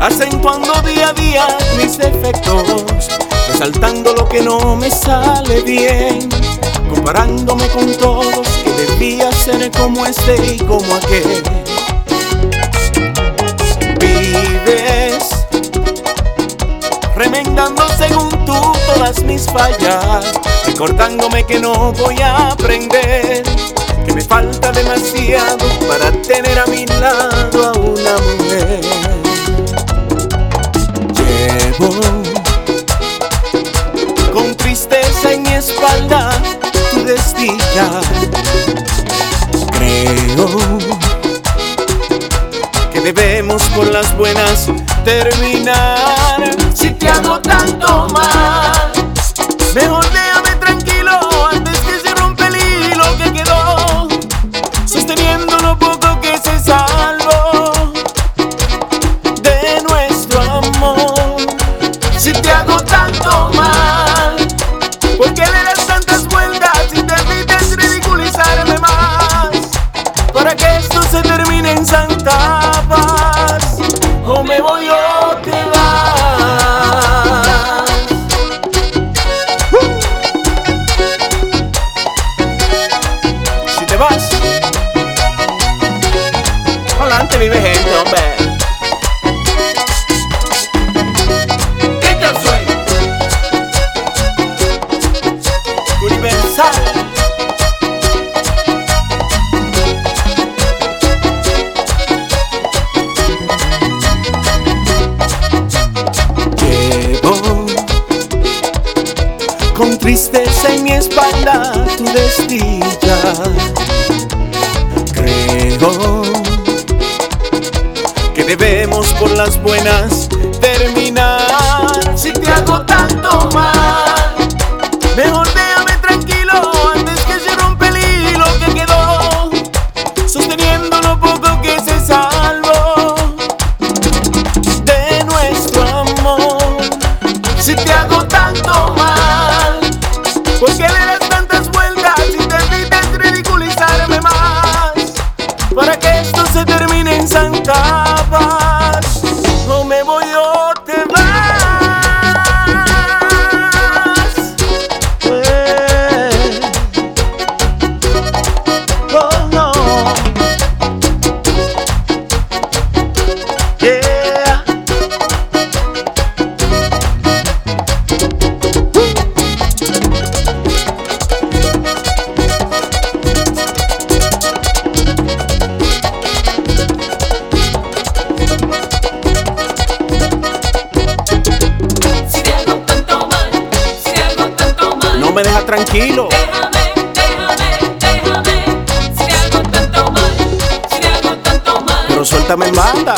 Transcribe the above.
acentuando día a día mis defectos, resaltando lo que no me sale bien, comparándome con todos que debía ser como este y como aquel. Vives remendando según tú todas mis fallas, recordándome que no voy a aprender, que me falta demasiado para tener a mi lado espalda tu destilla. Creo que debemos por las buenas terminar. Si te hago tanto mal, hombre. ¿Qué tal suena? Universal. Con tristeza en mi espalda tu destilla. Debemos por las buenas terminar. Si te hago tanto mal, me deja tranquilo. Déjame, déjame, déjame. Si te hago tanto mal, si te hago tanto mal. Pero suéltame en banda.